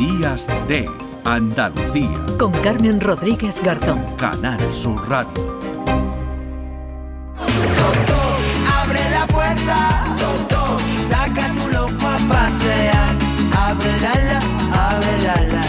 Días de Andalucía. Con Carmen Rodríguez Garzón. Canal Sur Radio. abre la puerta, saca tu loco a pasear, abre la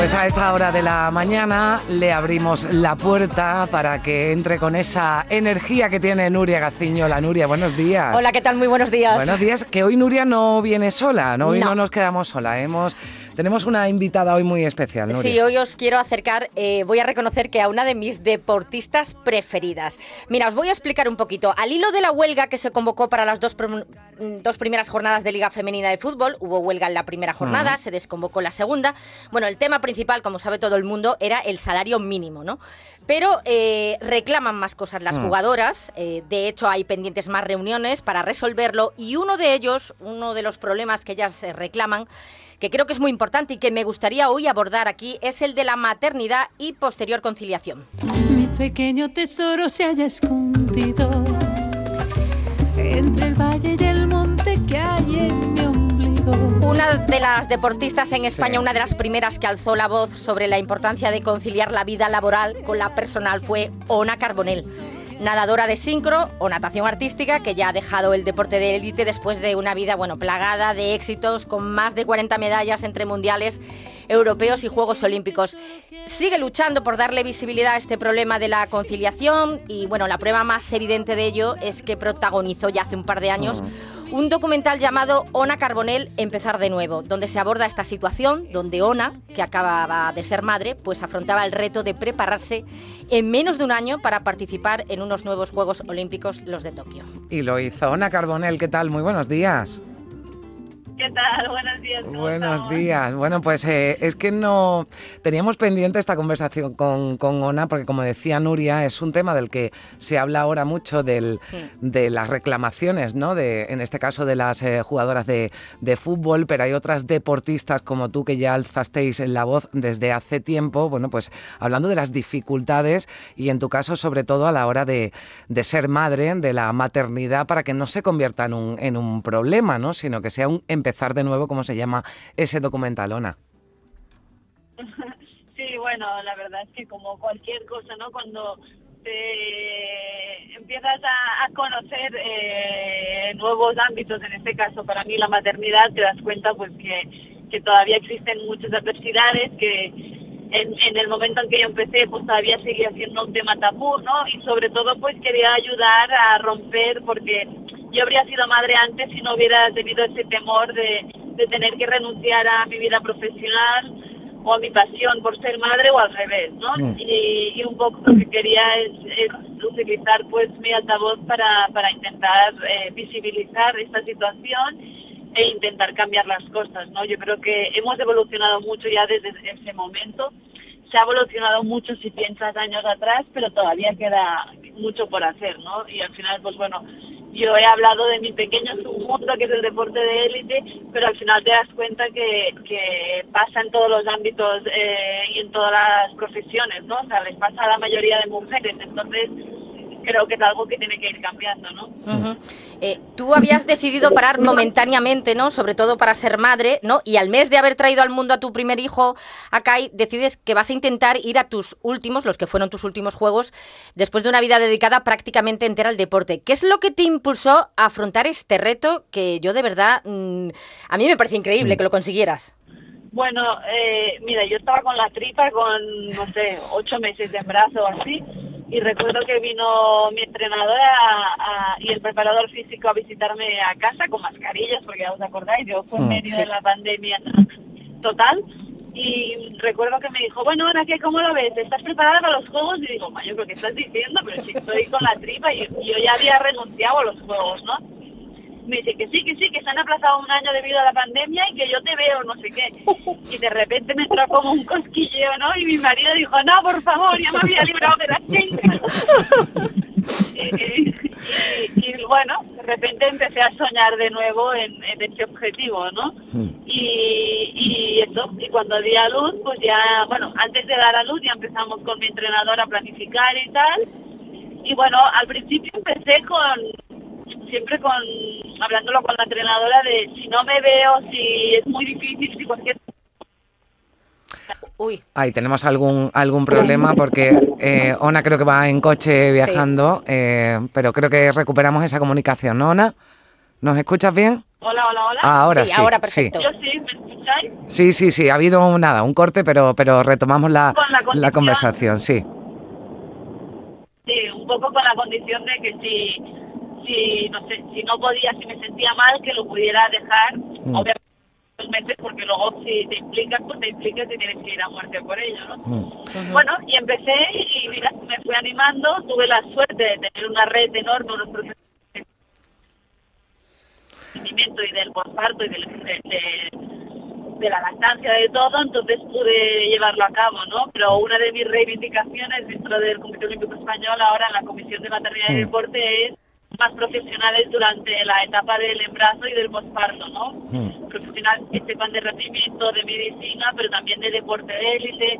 Pues a esta hora de la mañana le abrimos la puerta para que entre con esa energía que tiene Nuria Gaciño. La Nuria, buenos días. Hola, ¿qué tal? Muy buenos días. Buenos días, que hoy Nuria no viene sola, ¿no? hoy no, No. nos quedamos sola. Hemos, tenemos una invitada hoy muy especial, Nuria. Sí, hoy os quiero acercar, eh, voy a reconocer que a una de mis deportistas preferidas. Mira, os voy a explicar un poquito. Al hilo de la huelga que se convocó para las dos, mm, dos primeras jornadas de Liga Femenina de Fútbol, hubo huelga en la primera jornada, se desconvocó la segunda. Bueno, el tema principal, como sabe todo el mundo, era el salario mínimo, ¿no? Pero eh, reclaman más cosas las Mm. jugadoras. eh, de hecho, hay pendientes más reuniones para resolverlo. Y uno de ellos, uno de los problemas que ellas reclaman, que creo que es muy importante y que me gustaría hoy abordar aquí, es el de la maternidad y posterior conciliación. Mi pequeño tesoro se haya escondido entre el valle y el monte que hay en mi ombligo. Una de las deportistas en España, Sí. una de las primeras que alzó la voz sobre la importancia de conciliar la vida laboral con la personal fue Ona Carbonell. Nadadora de sincro o natación artística que ya ha dejado el deporte de élite después de una vida bueno, plagada de éxitos con más de 40 medallas entre mundiales europeos y Juegos Olímpicos. Sigue luchando por darle visibilidad a este problema de la conciliación y bueno, la prueba más evidente de ello es que protagonizó ya hace un par de años un documental llamado Ona Carbonell Empezar de nuevo, donde se aborda esta situación, donde Ona, que acababa de ser madre, pues afrontaba el reto de prepararse en menos de un año para participar en unos nuevos Juegos Olímpicos, los de Tokio. Y lo hizo Ana Carbonell, ¿qué tal? Muy buenos días. ¿Qué tal? Buenos días. ¿cómo Buenos estamos? días. Bueno, pues eh, es que no teníamos pendiente esta conversación con, con Ona, porque como decía Nuria, es un tema del que se habla ahora mucho del, Sí. de las reclamaciones, ¿no? De, en este caso de las eh, jugadoras de, de fútbol, pero hay otras deportistas como tú que ya alzasteis la voz desde hace tiempo, bueno, pues hablando de las dificultades y en tu caso sobre todo a la hora de, de ser madre, de la maternidad, para que no se convierta en un, en un problema, ¿no? Sino que sea un empezar de nuevo, como se llama ese documental, Ona. Sí, bueno, la verdad es que como cualquier cosa, ¿no? Cuando te empiezas a, a conocer eh, nuevos ámbitos, en este caso para mí la maternidad, te das cuenta pues que, que todavía existen muchas adversidades, que en, en el momento en que yo empecé pues todavía seguía siendo un tema tabú, ¿no? Y sobre todo pues quería ayudar a romper porque yo habría sido madre antes si no hubiera tenido ese temor de, de tener que renunciar a mi vida profesional o a mi pasión por ser madre o al revés, ¿no? Mm. Y, y un poco lo que quería es, es utilizar pues mi altavoz para, para intentar eh, visibilizar esta situación e intentar cambiar las cosas, ¿no? Yo creo que hemos evolucionado mucho ya desde ese momento. Se ha evolucionado mucho si piensas años atrás, pero todavía queda mucho por hacer, ¿no? Y al final, pues bueno, yo he hablado de mi pequeño submundo, que es el deporte de élite, pero al final te das cuenta que, que pasa en todos los ámbitos eh, y en todas las profesiones, ¿no? O sea, les pasa a la mayoría de mujeres, entonces creo que es algo que tiene que ir cambiando, ¿no? Ujú. Eh, tú habías decidido parar momentáneamente, ¿no? Sobre todo para ser madre, ¿no? Y al mes de haber traído al mundo a tu primer hijo, Akai, decides que vas a intentar ir a tus últimos, los que fueron tus últimos juegos, después de una vida dedicada prácticamente entera al deporte. ¿Qué es lo que te impulsó a afrontar este reto que yo de verdad, mm, a mí me parece increíble que lo consiguieras? Bueno, eh, mira, yo estaba con la tripa con, no sé, ocho meses de embarazo o así, y recuerdo que vino mi entrenadora a- a- y el preparador físico a visitarme a casa con mascarillas, porque ya os acordáis, yo fue en Mm. medio Sí. de la pandemia total, y recuerdo que me dijo, bueno, ahora qué, ¿cómo lo ves? ¿Estás preparada para los juegos? Y digo, ma, yo creo que estás diciendo, pero si estoy con la tripa y yo ya había renunciado a los juegos, ¿no? Me dice que sí, que sí, que se han aplazado un año debido a la pandemia y que yo te veo, no sé qué. Y de repente me entró como un cosquilleo, ¿no? Y mi marido dijo, no, por favor, ya me había librado de la cinta. y, y- y, bueno, de repente empecé a soñar de nuevo en, en ese objetivo, ¿no? Y, y eso, y cuando di a luz, pues ya, bueno, antes de dar a luz ya empezamos con mi entrenador a planificar y tal. Y bueno, al principio empecé con siempre con hablándolo con la entrenadora de si no me veo, si es muy difícil, si cualquier Uy, Ahí tenemos algún, algún problema porque eh, Ona creo que va en coche viajando, eh, pero creo que recuperamos esa comunicación, ¿no, Ona? ¿Nos escuchas bien? Hola, hola, hola. Ah, ahora Sí, sí. ahora sí. perfecto. Yo sí, ¿me escucháis? Sí, sí, sí, ha habido un- nada, un corte, pero, pero retomamos la, Con la conversación, sí. Sí, un poco con la condición de que si, si, no sé, si no podía, si me sentía mal, que lo pudiera dejar, Mm. obviamente, dos meses, porque luego si te implicas, pues te implicas y tienes que ir a muerte por ello, ¿no? Mm. Bueno, y empecé y mira, me fui animando, tuve la suerte de tener una red enorme, unos profesores y del posparto y del, de, de- de la lactancia, de todo, entonces pude llevarlo a cabo, ¿no? Pero una de mis reivindicaciones dentro del Comité Olímpico Español, ahora en la Comisión de Maternidad y Mm. Deporte, es más profesionales durante la etapa del embarazo y del posparto, ¿no? Mm. profesionales que sepan de rendimiento, de medicina, pero también de deporte de élite,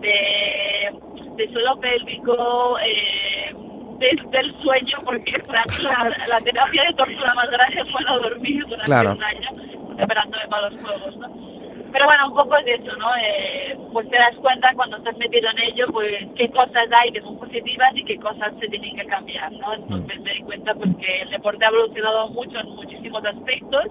de, de suelo pélvico, eh, del, del sueño, porque para mí la, la terapia de tortura más grande fue no dormir durante Claro. un año, preparándome para los juegos, ¿no? Pero bueno, un poco es eso, ¿no? Eh, pues te das cuenta cuando estás metido en ello, pues qué cosas hay que son positivas y qué cosas se tienen que cambiar, ¿no? Entonces me di cuenta pues que el deporte ha evolucionado mucho en muchísimos aspectos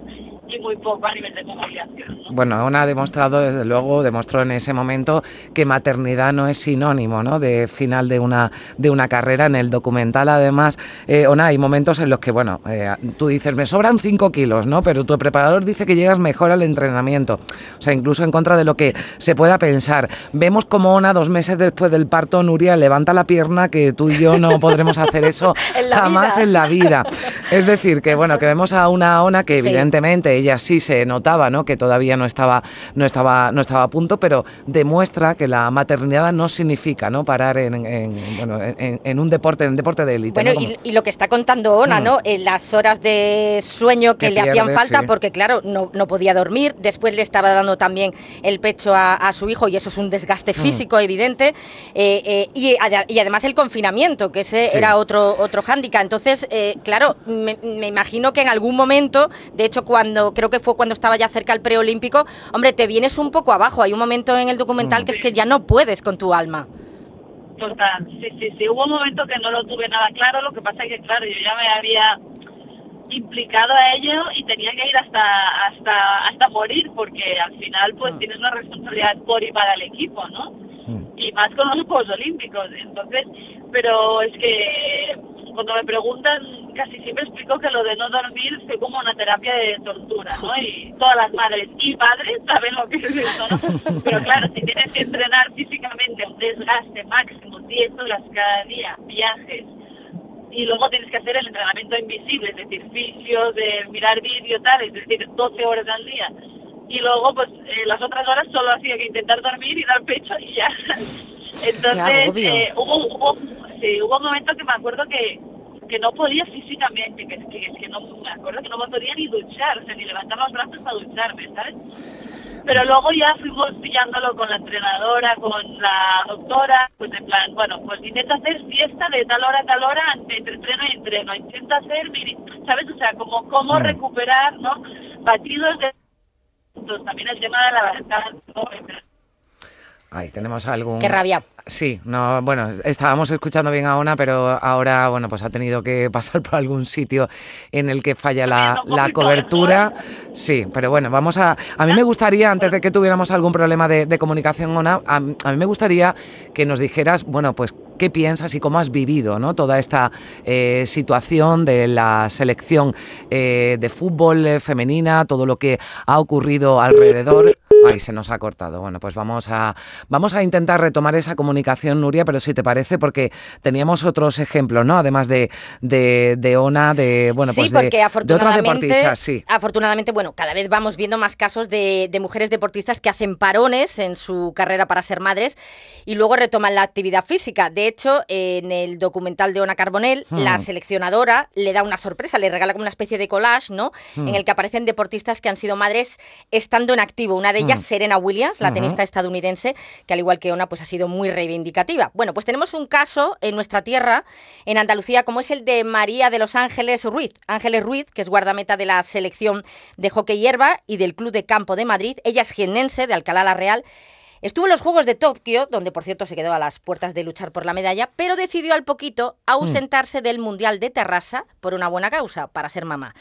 y muy poco a nivel de comunicación, ¿no? Bueno, Ona ha demostrado, desde luego, demostró en ese momento que maternidad no es sinónimo ¿no? de final de una, de una carrera. En el documental, además, eh, Ona, hay momentos en los que, bueno, eh, tú dices, me sobran 5 kilos, ¿no? Pero tu preparador dice que llegas mejor al entrenamiento. O sea, incluso en contra de lo que se pueda pensar. Vemos como Ona, dos meses después del parto, Nuria levanta la pierna, que tú y yo no podremos hacer eso En jamás vida. en la vida. Es decir, que bueno, que vemos a una Ona que Sí. evidentemente ella sí se notaba, ¿no? Que todavía no estaba, no estaba, no estaba a punto, pero demuestra que la maternidad no significa, ¿no? Parar en, en- bueno, en, en un deporte, en un deporte de élite. Bueno, y, y lo que está contando Ona, Mm. ¿no? En las horas de sueño que, Que le hacían falta, sí. porque claro, no, no podía dormir, después le estaba dando también el pecho a, a su hijo y eso es un desgaste Mm. físico evidente, eh, eh, y, ade- y además el confinamiento, que ese Sí. era otro, otro hándicap. Entonces, eh, claro, me, me imagino que en algún momento, de hecho, cuando creo que fue cuando estaba ya cerca el preolímpico, hombre, te vienes un poco abajo. Hay un momento en el documental Mm. que es que ya no puedes con tu alma. Total, sí, sí, sí. Hubo un momento que no lo tuve nada claro, lo que pasa es que, claro, yo ya me había implicado a ello y tenía que ir hasta hasta hasta morir porque al final pues tienes una responsabilidad por y para el equipo, ¿no? Mm. Y más con los Juegos Olímpicos. Entonces, pero es que cuando me preguntan casi siempre explico que lo de no dormir fue como una terapia de tortura, ¿no? Y todas las madres y padres saben lo que es eso, ¿no? Pero claro, si tienes que entrenar físicamente un desgaste máximo, 10 horas cada día, viajes, y luego tienes que hacer el entrenamiento invisible, es decir, fisios, de mirar vídeo, tal, es decir, 12 horas al día. Y luego, pues, eh, las otras horas solo hacía que intentar dormir y dar pecho y ya. Entonces, eh, hubo, hubo, sí, hubo un momento que me acuerdo que, que no podía físicamente, que, que, que no, me acuerdo que no podía ni duchar, o sea, ni levantar los brazos para ducharme, ¿sabes? Pero luego ya fuimos pillándolo con la entrenadora, con la doctora, pues en plan, bueno, pues intenta hacer fiesta de tal hora a tal hora entre entreno y entreno, intenta hacer, ¿sabes? O sea, como cómo Mm. recuperar, ¿no? Batidos de... Entonces, también el tema de la lactancia, ¿no? Ahí tenemos algún... Qué rabia. Sí, no, bueno, estábamos escuchando bien a Ona, pero ahora, bueno, pues ha tenido que pasar por algún sitio en el que falla la, la cobertura. Sí, pero bueno, vamos a... A mí me gustaría, antes de que tuviéramos algún problema de, de comunicación, Ona, a, a mí me gustaría que nos dijeras, bueno, pues qué piensas y cómo has vivido, ¿no? Toda esta eh, situación de la selección eh, de fútbol eh, femenina, todo lo que ha ocurrido alrededor. Ay, se nos ha cortado. Bueno, pues vamos a, vamos a intentar retomar esa comunicación, Nuria, pero si te parece, porque teníamos otros ejemplos, ¿no? Además de, de, de Ona, de, bueno, sí, pues de, porque de otras afortunadamente, deportistas, sí. afortunadamente, bueno, cada vez vamos viendo más casos de, de mujeres deportistas que hacen parones en su carrera para ser madres y luego retoman la actividad física. De hecho, en el documental de Ona Carbonell, Hmm. la seleccionadora le da una sorpresa, le regala como una especie de collage, ¿no? Hmm. En el que aparecen deportistas que han sido madres estando en activo. Una de ellas ella Mm. Serena Williams, la tenista estadounidense, que al igual que Ona, pues ha sido muy reivindicativa. Bueno, pues tenemos un caso en nuestra tierra, en Andalucía, como es el de María de los Ángeles Ruiz. Ángeles Ruiz, que es guardameta de la selección de hockey hierba y del Club de Campo de Madrid. Ella es jiennense de Alcalá la Real. Estuvo en los Juegos de Tokio, donde por cierto se quedó a las puertas de luchar por la medalla, pero decidió al poquito ausentarse del Mundial de Terrassa por una buena causa, para ser mamá.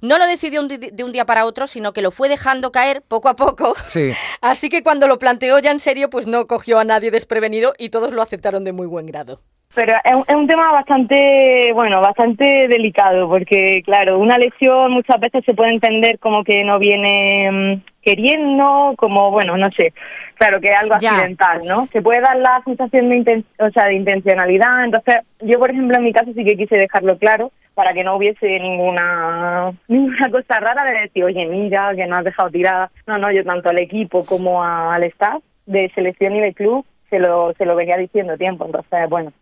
No lo decidió un de un día para otro, sino que lo fue dejando caer poco a poco. Sí. Así que cuando lo planteó ya en serio, pues no cogió a nadie desprevenido y todos lo aceptaron de muy buen grado. Pero es un, es un tema bastante, bueno, bastante delicado, porque claro, una lesión muchas veces se puede entender como que no viene mm, queriendo, como, bueno, no sé, claro que es algo Ya. accidental, ¿no? Se puede dar la sensación de, inten- o sea, de intencionalidad, entonces yo, por ejemplo, en mi caso sí que quise dejarlo claro para que no hubiese ninguna, ninguna cosa rara de decir, oye, mira, que no has dejado tirada. No, no, yo tanto al equipo como al staff de selección y de club se lo, se lo venía diciendo tiempo, entonces, bueno.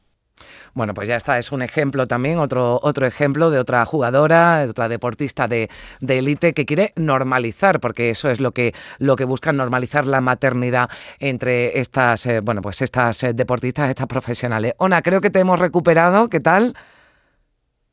Bueno, pues ya está, es un ejemplo también, otro, otro ejemplo de otra jugadora, de otra deportista de de élite que quiere normalizar, porque eso es lo que, lo que buscan, normalizar la maternidad entre estas, eh, bueno, pues estas eh, deportistas, estas profesionales. Ona, creo que te hemos recuperado, ¿qué tal?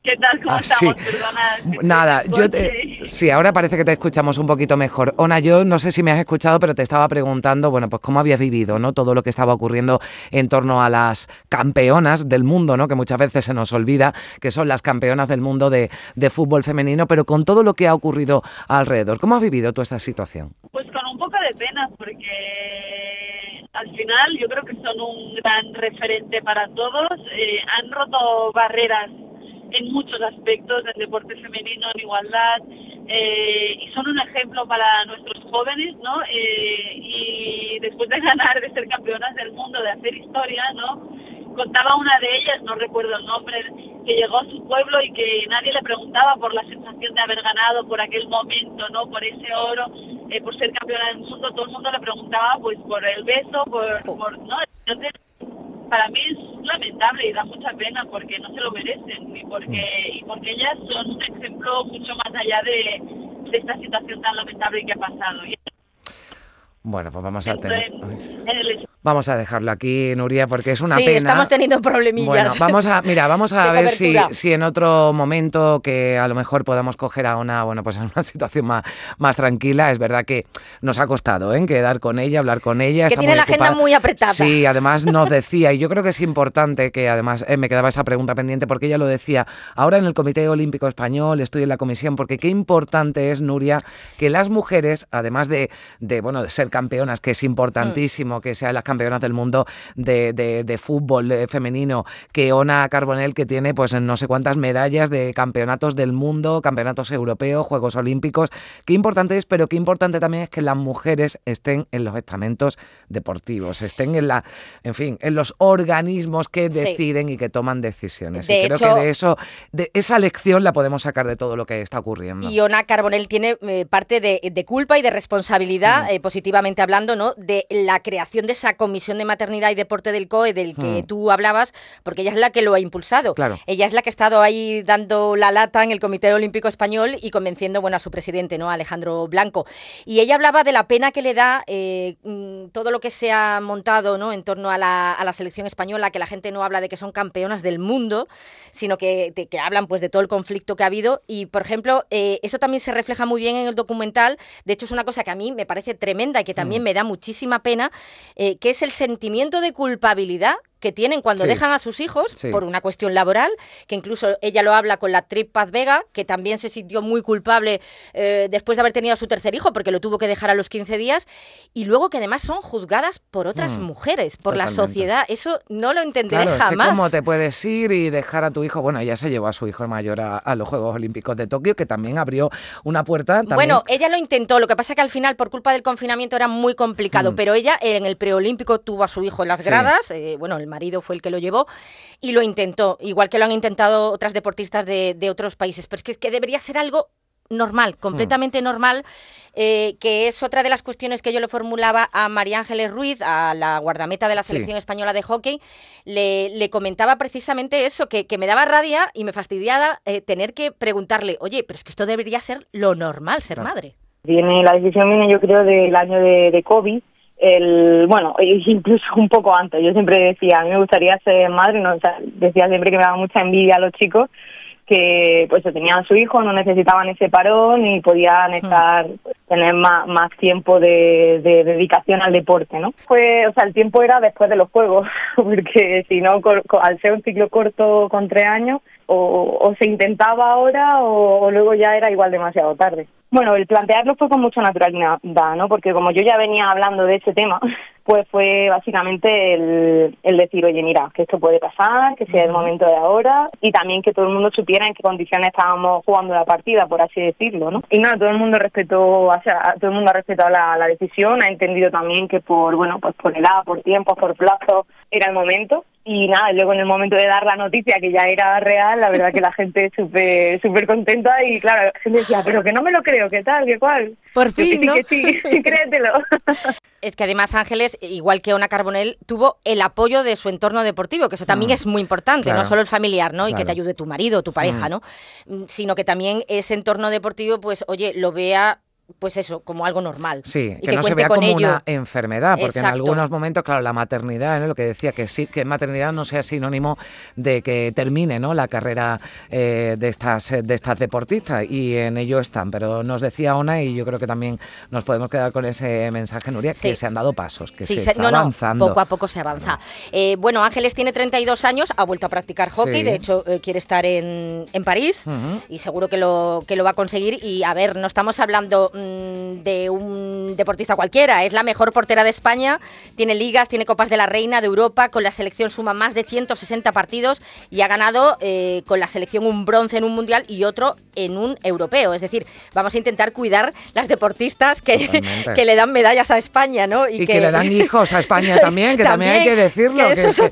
¿Qué tal? ¿Cómo Ah, sí. estamos? Perdona. es que Nada, yo te, sí, ahora parece que te escuchamos un poquito mejor. Ona, yo no sé si me has escuchado, pero te estaba preguntando, bueno, pues cómo habías vivido, ¿no? Todo lo que estaba ocurriendo en torno a las campeonas del mundo, ¿no? Que muchas veces se nos olvida que son las campeonas del mundo de, de fútbol femenino, pero con todo lo que ha ocurrido alrededor. ¿Cómo has vivido tú esta situación? Pues con un poco de pena, porque al final yo creo que son un gran referente para todos. Eh, han roto barreras en muchos aspectos del deporte femenino, en igualdad, eh, y son un ejemplo para nuestros jóvenes, ¿no? Eh, y después de ganar, de ser campeonas del mundo, de hacer historia, ¿no? Contaba una de ellas, no recuerdo el nombre, que llegó a su pueblo y que nadie le preguntaba por la sensación de haber ganado, por aquel momento, ¿no? Por ese oro, eh, por ser campeona del mundo, todo el mundo le preguntaba pues por el beso, por, por ¿no? Entonces, para mí es lamentable y da mucha pena porque no se lo merecen y porque y porque ellas son un ejemplo mucho más allá de, de esta situación tan lamentable que ha pasado. Y Bueno, pues vamos a tener... en, en el Vamos a dejarlo aquí, Nuria, porque es una sí, pena. estamos teniendo problemillas. Bueno, vamos a, mira, vamos a ver si, si en otro momento que a lo mejor podamos coger a una, bueno, pues en una situación más, más tranquila. Es verdad que nos ha costado, ¿eh? Quedar con ella, hablar con ella. que tiene la agenda muy apretada. Sí, además nos decía, y yo creo que es importante que además eh, me quedaba esa pregunta pendiente porque ella lo decía, ahora en el Comité Olímpico Español estoy en la comisión, porque qué importante es, Nuria, que las mujeres, además de, de, bueno, de ser campeonas, que es importantísimo que sean las campeonas del mundo de, de- de fútbol eh, femenino, que Ona Carbonell, que tiene pues no sé cuántas medallas de campeonatos del mundo, campeonatos europeos, Juegos Olímpicos, qué importante es, pero qué importante también es que las mujeres estén en los estamentos deportivos, estén en la, en fin, en los organismos que Sí. deciden y que toman decisiones. De y creo hecho- que de eso, de esa lección la podemos sacar de todo lo que está ocurriendo. Y Ona Carbonell tiene eh, parte de, de culpa y de responsabilidad, Mm. eh, positivamente hablando, ¿no? De la creación de esa comisión de maternidad y deporte del COE del que Mm. tú hablabas, porque ella es la que lo ha impulsado. Claro. Ella es la que ha estado ahí dando la lata en el Comité Olímpico Español y convenciendo, bueno, a su presidente, ¿no? Alejandro Blanco. Y ella hablaba de la pena que le da eh, mm, todo lo que se ha montado, ¿no? En torno a la, a la selección española, que la gente no habla de que son campeonas del mundo, sino que, de- que hablan pues de todo el conflicto que ha habido. Y, por ejemplo, eh, eso también se refleja muy bien en el documental. De hecho, es una cosa que a mí me parece tremenda y que Mm. también me da muchísima pena, eh, que es el sentimiento de culpabilidad que tienen cuando Sí. dejan a sus hijos Sí. por una cuestión laboral, que incluso ella lo habla con la actriz Paz Vega, que también se sintió muy culpable eh, después de haber tenido a su tercer hijo, porque lo tuvo que dejar a los 15 días, y luego que además son juzgadas por otras Mm, mujeres, por la sociedad. Eso no lo entenderé Claro, es que jamás. cómo te puedes ir y dejar a tu hijo. Bueno, ella se llevó a su hijo mayor a, a los Juegos Olímpicos de Tokio, que también abrió una puerta. También, Bueno, ella lo intentó, lo que pasa que al final por culpa del confinamiento era muy complicado, Mm. pero ella en el preolímpico tuvo a su hijo en las Sí. gradas, eh, bueno, el marido fue el que lo llevó y lo intentó, igual que lo han intentado otras deportistas de, de otros países, pero es que, debería ser algo normal, Hmm. completamente normal, eh, que es otra de las cuestiones que yo le formulaba a María Ángeles Ruiz, a la guardameta de la Sí. selección española de hockey, le, le comentaba precisamente eso, que, que me daba rabia y me fastidiaba eh, tener que preguntarle, oye, pero es que esto debería ser lo normal, ser Claro. madre. Viene, la decisión viene yo creo del año de, de COVID, el, bueno, incluso un poco antes. Yo siempre decía, a mí me gustaría ser madre, no, decía siempre que me daba mucha envidia a los chicos que pues tenían su hijo, no necesitaban ese parón y podían estar pues, tener más, más tiempo de, de dedicación al deporte, ¿no? Fue, o sea, el tiempo era después de los juegos, porque si no, al ser un ciclo corto con tres años, o, o se intentaba ahora o, o luego ya era igual demasiado tarde. Bueno, el plantearlo fue con mucha naturalidad, ¿no? Porque como yo ya venía hablando de ese tema, pues fue básicamente el, el decir, oye, mira, que esto puede pasar, que sea el momento de ahora, y también que todo el mundo supiera en qué condiciones estábamos jugando la partida, por así decirlo, ¿no? Y nada, todo el mundo respetó, o sea, todo el mundo ha respetado la, la decisión, ha entendido también que por, bueno, pues por edad, por tiempo, por plazo, era el momento. Y nada, luego en el momento de dar la noticia que ya era real, la verdad que la gente súper súper contenta y claro, la gente decía, pero que no me lo creo, ¿qué tal? ¿Qué cual? Por que fin, sí, ¿no? que sí, créetelo. Es que además Ángeles, igual que Ona Carbonell, tuvo el apoyo de su entorno deportivo, que eso también Mm. es muy importante, Claro. no solo el familiar, ¿no? Y que te ayude tu marido, tu pareja, Mm. ¿no? Mm, Sino que también ese entorno deportivo, pues, oye, lo vea, pues eso, como algo normal. Sí, y que, no se vea como ello. una enfermedad, porque en algunos momentos, claro, la maternidad, ¿no? lo que decía, que sí, que maternidad no sea sinónimo de que termine ¿no? la carrera eh, de, estas, de estas deportistas, y en ello están. Pero nos decía Ona, y yo creo que también nos podemos quedar con ese mensaje, Nuria, Sí. que se han dado pasos, que Sí, se se- está no, avanzando. poco a poco se avanza. Eh, bueno, Ángeles tiene 32 años, ha vuelto a practicar hockey, Sí. de hecho eh, quiere estar en, en París y seguro que lo, que lo va a conseguir. Y a ver, no estamos hablando mm, de un deportista cualquiera, es la mejor portera de España, tiene ligas, tiene Copas de la Reina de Europa, con la selección suma más de 160 partidos y ha ganado eh, con la selección un bronce en un mundial y otro en un europeo. Es decir, vamos a intentar cuidar las deportistas que, que le dan medallas a España, ¿no? Y que, le dan hijos a España también, que también, hay que decirlo. que es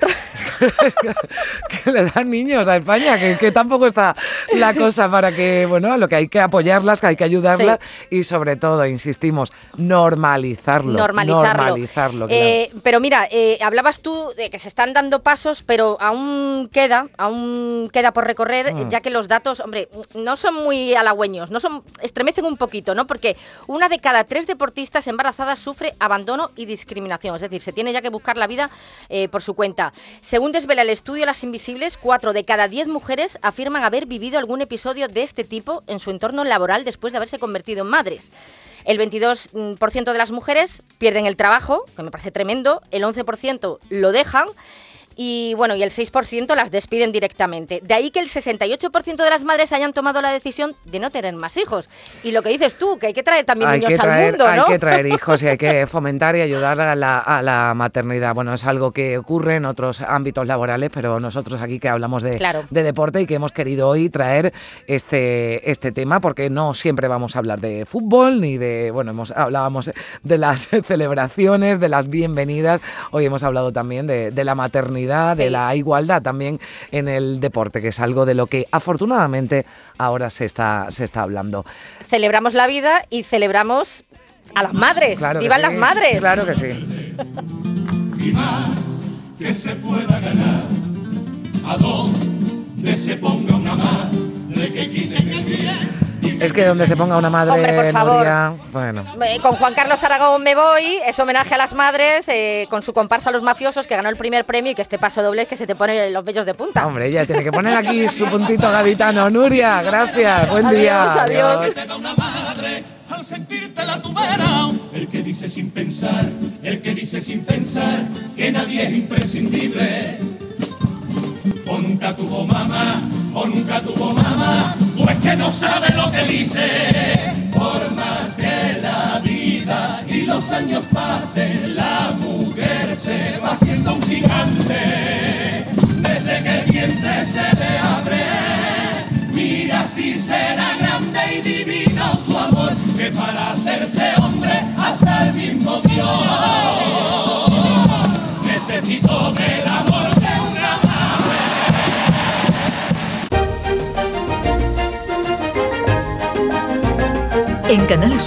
le dan niños a España, que, que tampoco está la cosa para que, bueno, lo que hay que apoyarlas, que hay que ayudarlas y sobre todo, insistimos, normalizarlo. normalizarlo. Normalizarlo. Eh, pero mira, eh, hablabas tú de que se están dando pasos, pero aún queda, aún queda por recorrer, Mm. ya que los datos, hombre, no son muy halagüeños, no son, estremecen un poquito, ¿no? Porque una de cada tres deportistas embarazadas sufre abandono y discriminación, es decir, se tiene ya que buscar la vida eh, por su cuenta. Según desvela el estudio Las Invisibles, cuatro de cada diez mujeres afirman haber vivido algún episodio de este tipo en su entorno laboral después de haberse convertido en madres. El 22% de las mujeres pierden el trabajo, que me parece tremendo, el 11% lo dejan y bueno, y el 6% las despiden directamente. De ahí que el 68% de las madres hayan tomado la decisión de no tener más hijos. Y lo que dices tú, que hay que traer también hay niños que, traer, al mundo, ¿no? hay que traer hijos y hay que fomentar y ayudar a la, a la maternidad. Bueno, es algo que ocurre en otros ámbitos laborales, pero nosotros aquí que hablamos de, Claro. de deporte y que hemos querido hoy traer este, este tema, porque no siempre vamos a hablar de fútbol ni de, bueno, hemos, hablábamos de las celebraciones, de las bienvenidas, hoy hemos hablado también de, de la maternidad, de Sí. la igualdad también en el deporte, que es algo de lo que afortunadamente ahora se está, se está hablando. Celebramos la vida y celebramos a las madres. Claro que ¡Vivan sí, las madres! Claro que sí. y más que se pueda ganar. A donde se ponga una madre que quite el bien. Es que donde se ponga una madre, Hombre, por favor. Nuria, bueno. Con Juan Carlos Aragón me voy, es homenaje a las madres, eh, con su comparsa Los Mafiosos, que ganó el primer premio y que este paso doble es que se te pone los vellos de punta. Hombre, ella tiene que poner aquí su puntito gaditano. Nuria, gracias, buen día. Adiós, adiós. Te da una madre al sentirte la tubera. El que dice sin pensar, el que dice sin pensar que nadie es imprescindible. O nunca tuvo mamá, o nunca tuvo mamá, o es que no sabe lo que dice.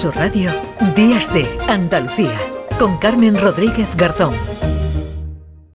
Sur Radio, Días de Andalucía, con Carmen Rodríguez Garzón.